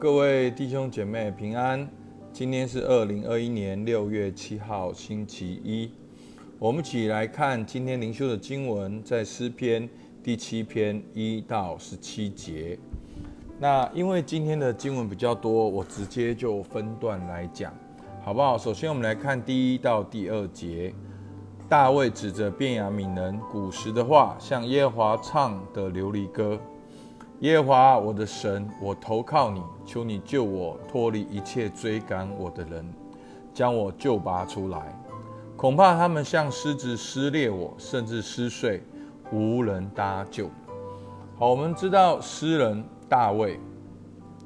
各位弟兄姐妹平安。今天是二零二一年六月七号，星期一。我们一起来看今天灵修的经文，在诗篇第七篇一到十七节。那因为今天的经文比较多，我直接就分段来讲，好不好？首先我们来看第一到第二节。大卫指着便雅悯人古时的话，向耶华唱的琉璃歌。耶和华我的神，我投靠你，求你救我脱离一切追赶我的人，将我救拔出来。恐怕他们像狮子撕裂我，甚至撕碎，无人搭救。好，我们知道诗人大卫，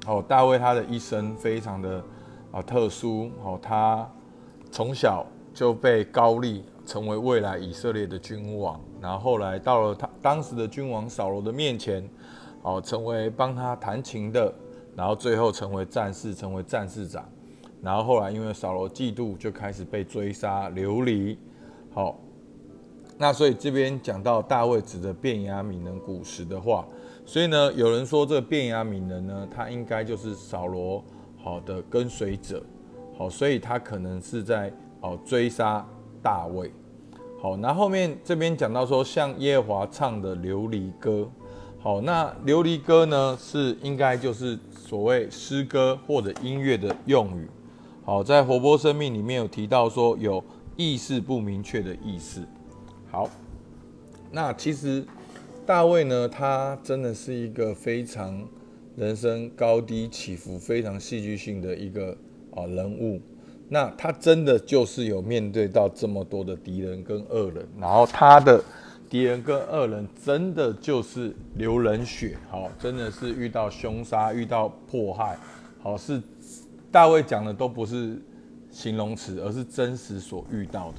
哦，大卫他的一生非常的啊特殊，哦，他从小就被高利成为未来以色列的君王，然后后来到了他当时的君王扫罗的面前。哦，成为帮他弹琴的，然后最后成为战士，成为战士长，然后后来因为扫罗嫉妒，就开始被追杀流离。好，那所以这边讲到大卫指着便雅悯人古时的话，所以呢，有人说这个便雅悯人呢，他应该就是扫罗好的跟随者，好，所以他可能是在哦追杀大卫。好，那后面这边讲到说，向耶华唱的流离歌。好，那琉璃歌呢，是应该就是所谓诗歌或者音乐的用语。好，在活泼生命里面有提到说有意识不明确的意思。好，那其实大卫呢，他真的是一个非常人生高低起伏非常戏剧性的一个啊人物。那他真的就是有面对到这么多的敌人跟恶人，然后他的。敌人跟恶人真的就是流人血，好，真的是遇到凶杀、遇到迫害，好，是大卫讲的都不是形容词，而是真实所遇到的。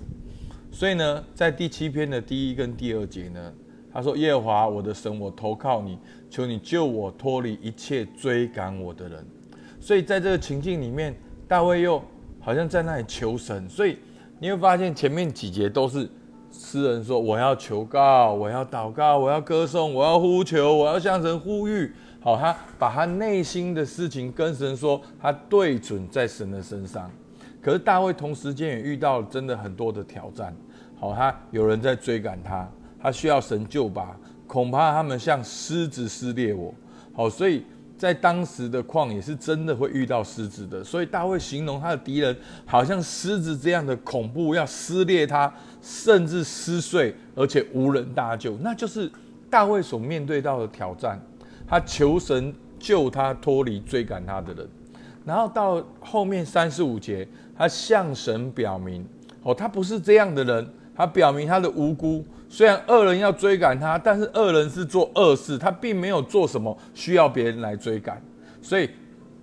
所以呢，在第七篇的第一跟第二节呢，他说：“耶和华我的神，我投靠你，求你救我脱离一切追赶我的人。”所以在这个情境里面，大卫又好像在那里求神。所以你会发现前面几节都是。诗人说：“我要求告，我要祷告，我要歌颂，我要呼求，我要向神呼吁。”好，他把他内心的事情跟神说，他对准在神的身上。可是大卫同时间也遇到真的很多的挑战。好，他有人在追赶他，他需要神救拔，恐怕他们像狮子撕裂我。好，所以。在当时的旷野是真的会遇到狮子的，所以大卫形容他的敌人好像狮子这样的恐怖，要撕裂他，甚至撕碎，而且无人搭救，那就是大卫所面对到的挑战。他求神救他脱离追赶他的人，然后到后面三十五节，他向神表明，哦，他不是这样的人。他表明他的无辜，虽然恶人要追赶他，但是恶人是做恶事，他并没有做什么需要别人来追赶。所以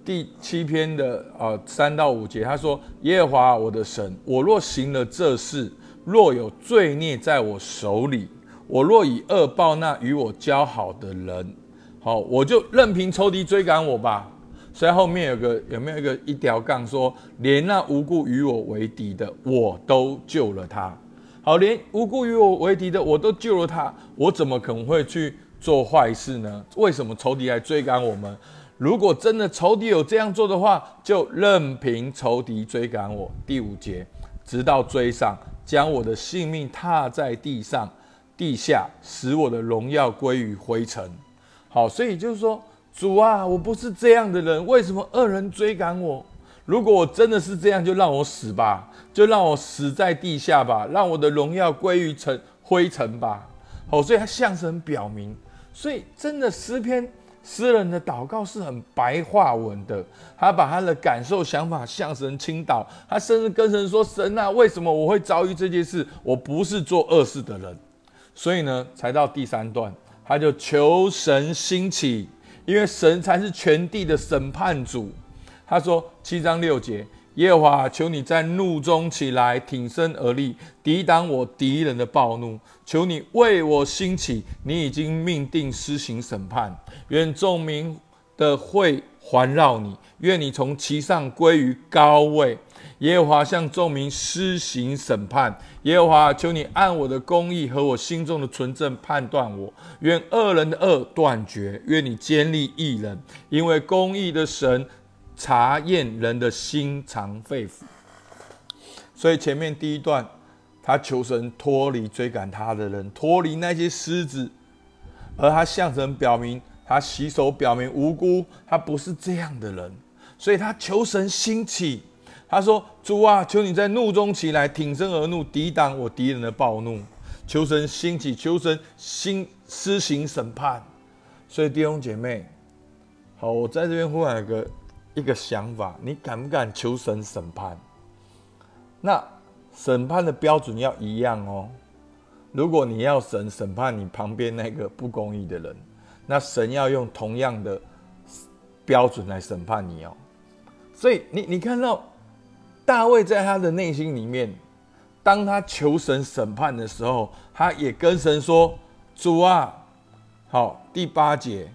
第七篇的啊三到五节，他说：“耶和华我的神，我若行了这事，若有罪孽在我手里，我若以恶报那与我交好的人，好，我就任凭仇敌追赶我吧。”所以后面有个有没有一个一条杠说：“连那无故与我为敌的，我都救了他。”好，连无故与我为敌的我都救了他，我怎么可能会去做坏事呢？为什么仇敌来追赶我们？如果真的仇敌有这样做的话，就任凭仇敌追赶我。第五节，直到追上，将我的性命踏在地上、地下，使我的荣耀归于灰尘。好，所以就是说，主啊，我不是这样的人，为什么恶人追赶我？如果我真的是这样，就让我死吧。就让我死在地下吧，让我的荣耀归于尘灰尘吧。好，所以他向神表明，所以真的诗篇诗人的祷告是很白话文的，他把他的感受想法向神倾倒，他甚至跟神说：“神啊，为什么我会遭遇这件事？我不是做恶事的人。”所以呢，才到第三段，他就求神兴起，因为神才是全地的审判主。他说七章六节。耶和华，求你在怒中起来，挺身而立，抵挡我敌人的暴怒。求你为我兴起，你已经命定施行审判。愿众民的会环绕你，愿你从其上归于高位。耶和华向众民施行审判。耶和华，求你按我的公义和我心中的纯正判断我。愿恶人的恶断绝，愿你坚立义人，因为公义的神。查验人的心肠肺腑。所以前面第一段，他求神脱离追赶他的人，脱离那些狮子，而他向神表明，他洗手表明无辜，他不是这样的人，所以他求神兴起。他说：“主啊，求你在怒中起来，挺身而怒，抵挡我敌人的暴怒。求神兴起，求神兴施行审判。”所以弟兄姐妹，好，我在这边呼喊一个一个想法：你敢不敢求神审判？那审判的标准要一样哦。如果你要神审判你旁边那个不公义的人，那神要用同样的标准来审判你哦。所以你你看到。大卫在他的内心里面，当他求神审判的时候，他也跟神说：“主啊，好，第八节，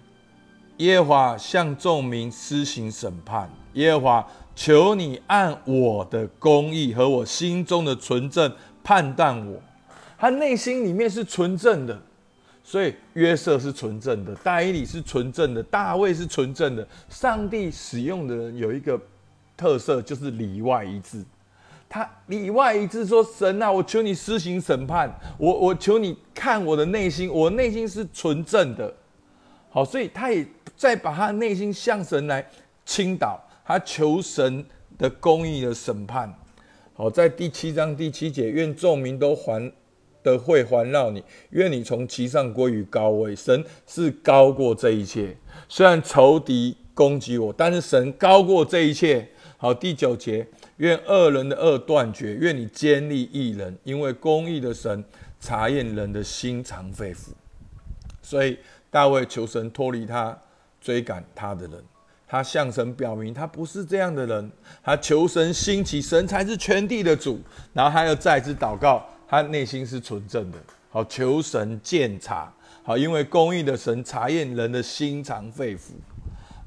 耶和华向众民施行审判，耶和华求你按我的公义和我心中的纯正判断我。”他内心里面是纯正的，所以约瑟是纯正的，大伊里是纯正的，大卫是纯正的。上帝使用的人有一个。特色就是里外一致，他里外一致说：“神啊，我求你施行审判，我我求你看我的内心，我内心是纯正的。”好，所以他也在把他内心向神来倾倒，他求神的公义的审判。好，在第七章第七节，愿众民都环的会环绕你，愿你从其上归于高位。神是高过这一切，虽然仇敌攻击我，但是神高过这一切。好，第九节，愿恶人的恶断绝，愿你坚立一人，因为公义的神查验人的心肠肺腑。所以大卫求神脱离他追赶他的人，他向神表明他不是这样的人，他求神兴起，神才是全地的主。然后他又再次祷告，他内心是纯正的。好，求神鉴察。好，因为公义的神查验人的心肠肺腑。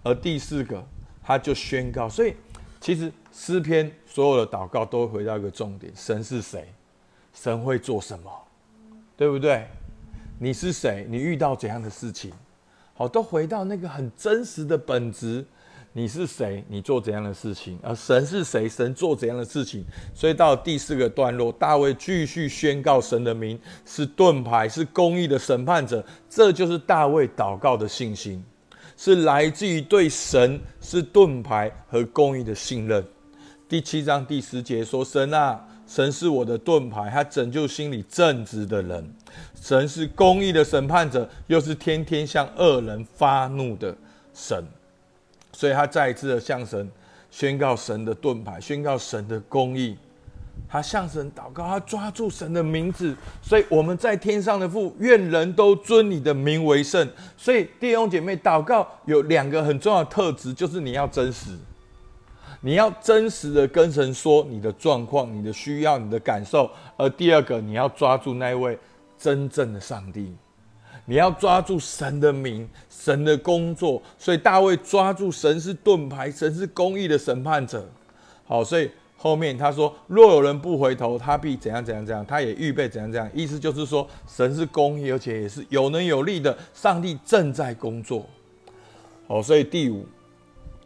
而第四个，他就宣告，所以。其实诗篇所有的祷告都会回到一个重点：神是谁？神会做什么？对不对？你是谁？你遇到怎样的事情？好，都回到那个很真实的本质：你是谁？你做怎样的事情？而神是谁？神做怎样的事情？所以到第四个段落，大卫继续宣告神的名是盾牌，是公义的审判者。这就是大卫祷告的信心。是来自于对神是盾牌和公义的信任。第七章第十节说：“神啊，神是我的盾牌，他拯救心里正直的人。神是公义的审判者，又是天天向恶人发怒的神。”所以他再一次的向神宣告神的盾牌，宣告神的公义。他向神祷告，他抓住神的名字，所以我们在天上的父，愿人都尊你的名为圣。所以弟兄姐妹，祷告有两个很重要的特质，就是你要真实，你要真实的跟神说你的状况、你的需要、你的感受；而第二个，你要抓住那位真正的上帝，你要抓住神的名、神的工作。所以大卫抓住神是盾牌，神是公义的审判者。好，所以。后面他说：“若有人不回头，他必怎样怎样怎样。他也预备怎样怎样。意思就是说，神是公义，而且也是有能有力的。上帝正在工作。好，所以第五，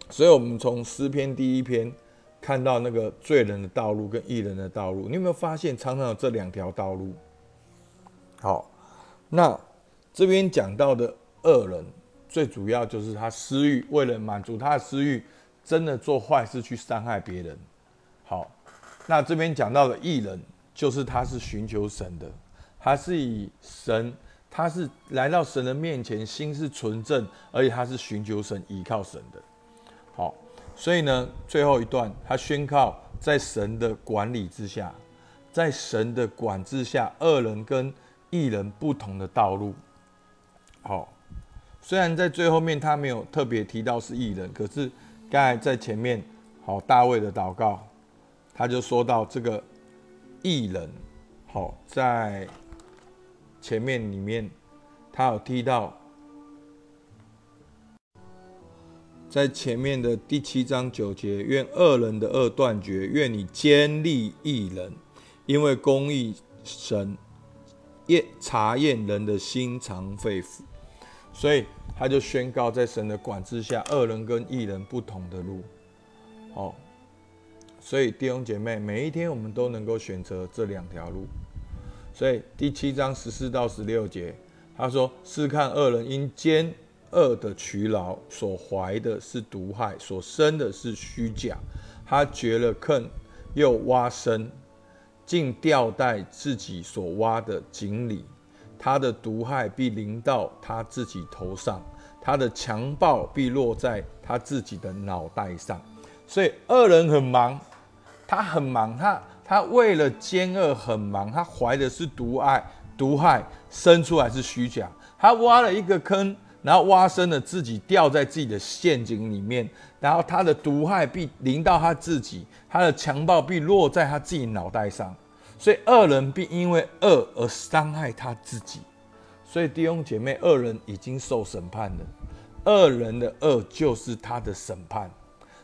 所以我们从诗篇第一篇看到那个罪人的道路跟义人的道路，你有没有发现常常有这两条道路？好，那这边讲到的恶人，最主要就是他私欲，为了满足他的私欲，真的做坏事去伤害别人。”好，那这边讲到的艺人，就是他是寻求神的，他是以神，他是来到神的面前，心是纯正，而且他是寻求神、依靠神的。所以呢，最后一段他宣告，在神的管理之下，在神的管制下，恶人跟艺人不同的道路。好，虽然在最后面他没有特别提到是艺人，可是刚才在前面，好大卫的祷告。他就说到这个艺人，好，在前面里面，他有提到，在前面的第七章九节，愿恶人的恶断绝，愿你坚立一人，因为公义神验查验人的心肠肺腑，所以他就宣告，在神的管制下，恶人跟艺人不同的路。哦，所以弟兄姐妹，每一天我们都能够选择这两条路。所以第七章十四到十六节，他说：“试看恶人因奸恶的取劳，所怀的是毒害，所生的是虚假。他掘了坑，又挖深，竟掉在自己所挖的井里。他的毒害必临到他自己头上，他的强暴必落在他自己的脑袋上。所以恶人很忙，他很忙，他。”他为了奸恶很忙，他怀的是毒爱，毒害生出来是虚假。他挖了一个坑，然后挖深了，自己掉在自己的陷阱里面，然后他的毒害必临到他自己，他的强暴必落在他自己脑袋上，所以恶人必因为恶而伤害他自己。所以弟兄姐妹，恶人已经受审判了，恶人的恶就是他的审判。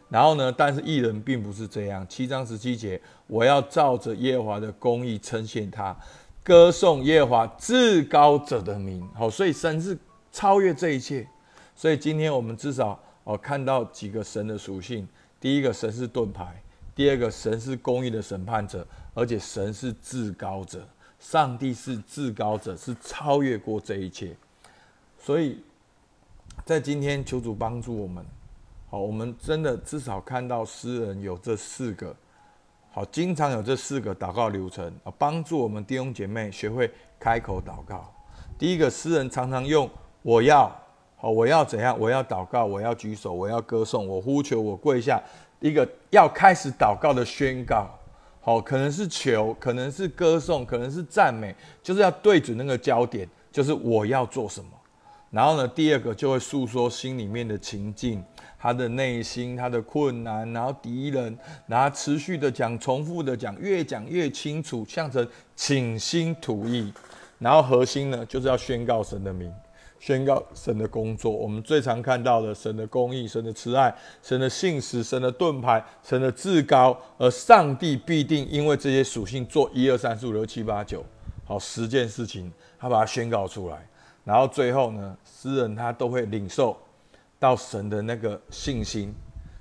然后呢？但是艺人并不是这样。七章十七节，我要照着耶和华的公义称谢他，歌颂耶和华至高者的名。好，所以神是超越这一切。所以今天我们至少哦看到几个神的属性：第一个，神是盾牌；第二个，神是公义的审判者，而且神是至高者。上帝是至高者，是超越过这一切。所以在今天，求主帮助我们。好，我们真的至少看到诗人有这四个，好，经常有这四个祷告流程啊，帮助我们弟兄姐妹学会开口祷告。第一个，诗人常常用“我要”，好，我要怎样？我要祷告，我要举手，我要歌颂，我呼求，我跪下。一个要开始祷告的宣告，好，可能是求，可能是歌颂，可能是赞美，就是要对准那个焦点，就是我要做什么。然后呢，第二个就会诉说心里面的情境。他的内心，他的困难，然后敌人，然后持续的讲，重复的讲，越讲越清楚，象征倾心吐意。然后核心呢，就是要宣告神的名，宣告神的工作。我们最常看到的神的公义、神的慈爱、神的信实、神的盾牌、神的至高，而上帝必定因为这些属性做一二三四五六七八九，好十件事情，他把它宣告出来。然后最后呢，诗人他都会领受。到神的那个信心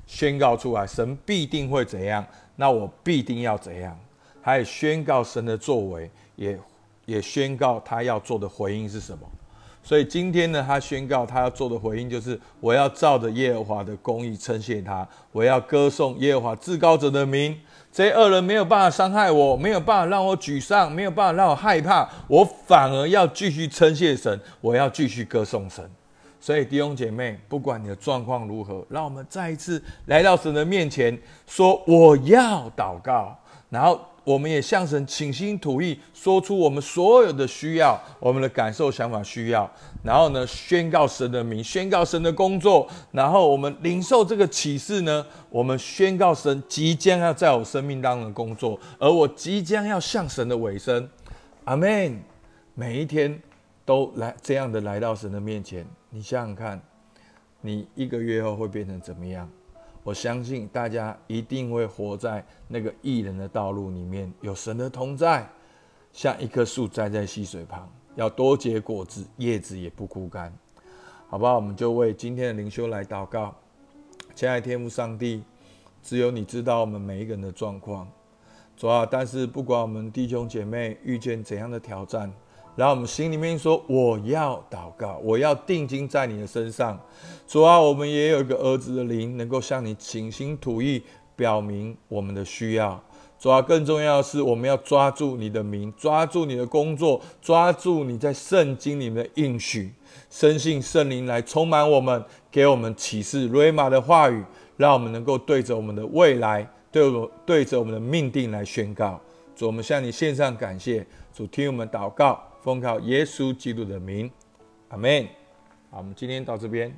宣告出来，神必定会怎样？那我必定要怎样？他也宣告神的作为，也也宣告他要做的回应是什么。所以今天呢，他宣告他要做的回应就是：我要照着耶和华的公义称谢他，我要歌颂耶和华至高者的名。这些恶人没有办法伤害我，没有办法让我沮丧，没有办法让我害怕，我反而要继续称谢神，我要继续歌颂神。所以弟兄姐妹，不管你的状况如何，让我们再一次来到神的面前，说我要祷告，然后我们也向神倾心吐意，说出我们所有的需要、我们的感受、想法、需要，然后呢，宣告神的名，宣告神的工作，然后我们领受这个启示呢，我们宣告神即将要在我生命当中工作，而我即将要向神的尾声，阿门。每一天都来这样的来到神的面前。你想想看，你一个月后会变成怎么样？我相信大家一定会活在那个艺人的道路里面，有神的同在，像一棵树栽在溪水旁，要多结果子，叶子也不枯干。好不好？我们就为今天的灵修来祷告。亲爱的天父上帝，只有你知道我们每一个人的状况，主啊！但是不管我们弟兄姐妹遇见怎样的挑战，然后我们心里面说：“我要祷告，我要定睛在你的身上。”主啊，我们也有一个儿子的灵，能够向你倾心吐意，表明我们的需要。主啊，更重要的是，我们要抓住你的名，抓住你的工作，抓住你在圣经里面的应许，深信圣灵来充满我们，给我们启示瑞玛的话语，让我们能够对着我们的未来，对我对着我们的命定来宣告。主，我们向你献上感谢。主，听我们祷告。奉靠耶稣基督的名，阿门。好，我们今天到这边。